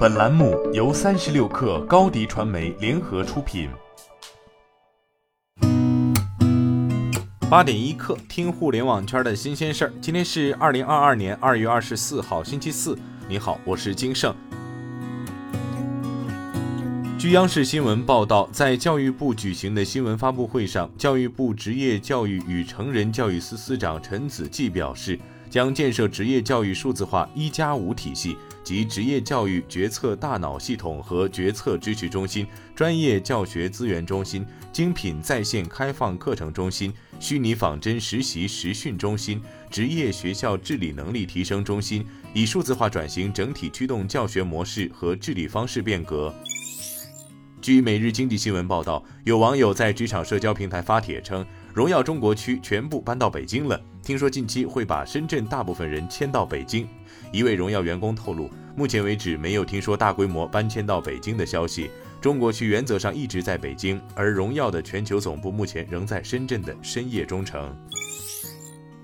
本栏目由三十六氪高低传媒联合出品。八点一刻，听互联网圈的新鲜事儿。今天是二零二二年二月二十四号，星期四。你好，我是金盛。据央视新闻报道，在教育部举行的新闻发布会上，教育部职业教育与成人教育司司长陈子季表示，将建设职业教育数字化“一加五”体系。及职业教育决策大脑系统和决策支持中心、专业教学资源中心、精品在线开放课程中心、虚拟仿真实习实训中心、职业学校治理能力提升中心，以数字化转型整体驱动教学模式和治理方式变革。据每日经济新闻报道，有网友在职场社交平台发帖称，荣耀中国区全部搬到北京了，听说近期会把深圳大部分人迁到北京。一位荣耀员工透露，目前为止没有听说大规模搬迁到北京的消息。中国区原则上一直在北京，而荣耀的全球总部目前仍在深圳的深业中城。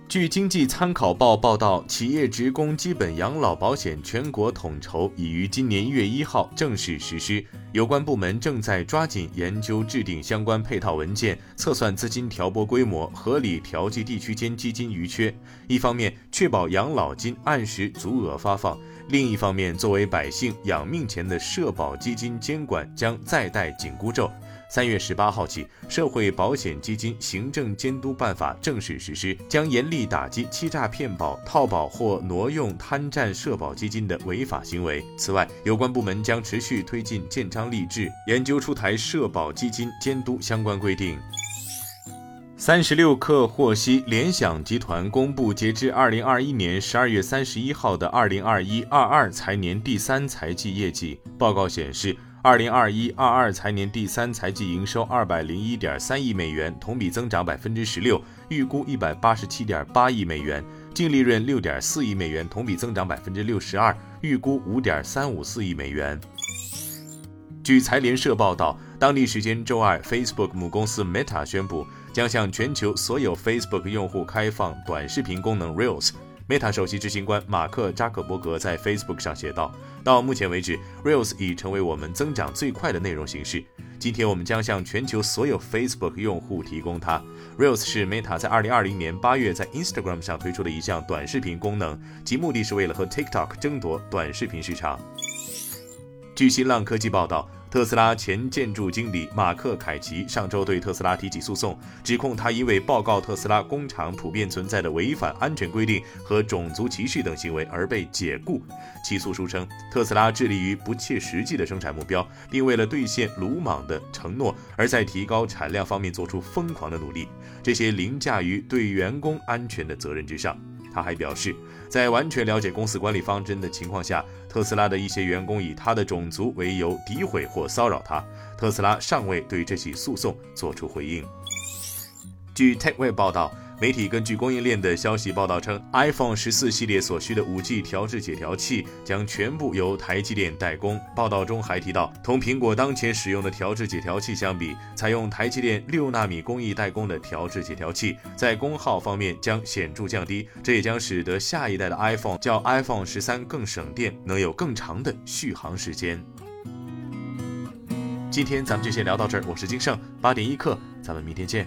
据经济参考报报道，企业职工基本养老保险全国统筹已于今年一月一号正式实施。有关部门正在抓紧研究制定相关配套文件，测算资金调拨规模，合理调剂地区间基金余缺。一方面确保养老金按时足额发放，另一方面作为百姓养命钱的社保基金监管将再戴紧箍咒。三月十八号起，《社会保险基金行政监督办法》正式实施，将严厉打击欺诈骗保、套保或挪用、贪占社保基金的违法行为。此外，有关部门将持续推进建章立制，研究出台社保基金监督相关规定。三十六氪获悉，联想集团公布截至二零二一年十二月三十一号的二零二一二二财年第三财季业绩报告显示。二零二一二二财年第三财季营收二百零一点三亿美元，同比增长百分之十六，预估一百八十七点八亿美元；净利润六点四亿美元，同比增长百分之六十二，预估五点三五四亿美元。据财联社报道，当地时间周二，Facebook 母公司 Meta 宣布将向全球所有 Facebook 用户开放短视频功能 Reels。Meta 首席执行官马克扎克伯格在 Facebook 上写道：“到目前为止，Reels 已成为我们增长最快的内容形式。今天，我们将向全球所有 Facebook 用户提供它。Reels 是 Meta 在2020年8月在 Instagram 上推出的一项短视频功能，其目的是为了和 TikTok 争夺短视频市场。”据新浪科技报道。特斯拉前建筑经理马克·凯奇上周对特斯拉提起诉讼，指控他因为报告特斯拉工厂普遍存在的违反安全规定和种族歧视等行为而被解雇。起诉书称，特斯拉致力于不切实际的生产目标，并为了兑现鲁莽的承诺而在提高产量方面做出疯狂的努力，这些凌驾于对员工安全的责任之上。他还表示，在完全了解公司管理方针的情况下，特斯拉的一些员工以他的种族为由诋毁或骚扰他。特斯拉尚未对这起诉讼作出回应。据 TechWeb 报道。媒体根据供应链的消息报道称，iPhone 十四系列所需的 5G 调制解调器将全部由台积电代工。报道中还提到，同苹果当前使用的调制解调器相比，采用台积电六纳米工艺代工的调制解调器，在功耗方面将显著降低。这也将使得下一代的 iPhone 较 iPhone 十三更省电，能有更长的续航时间。今天咱们就先聊到这儿，我是金盛，八点一刻，咱们明天见。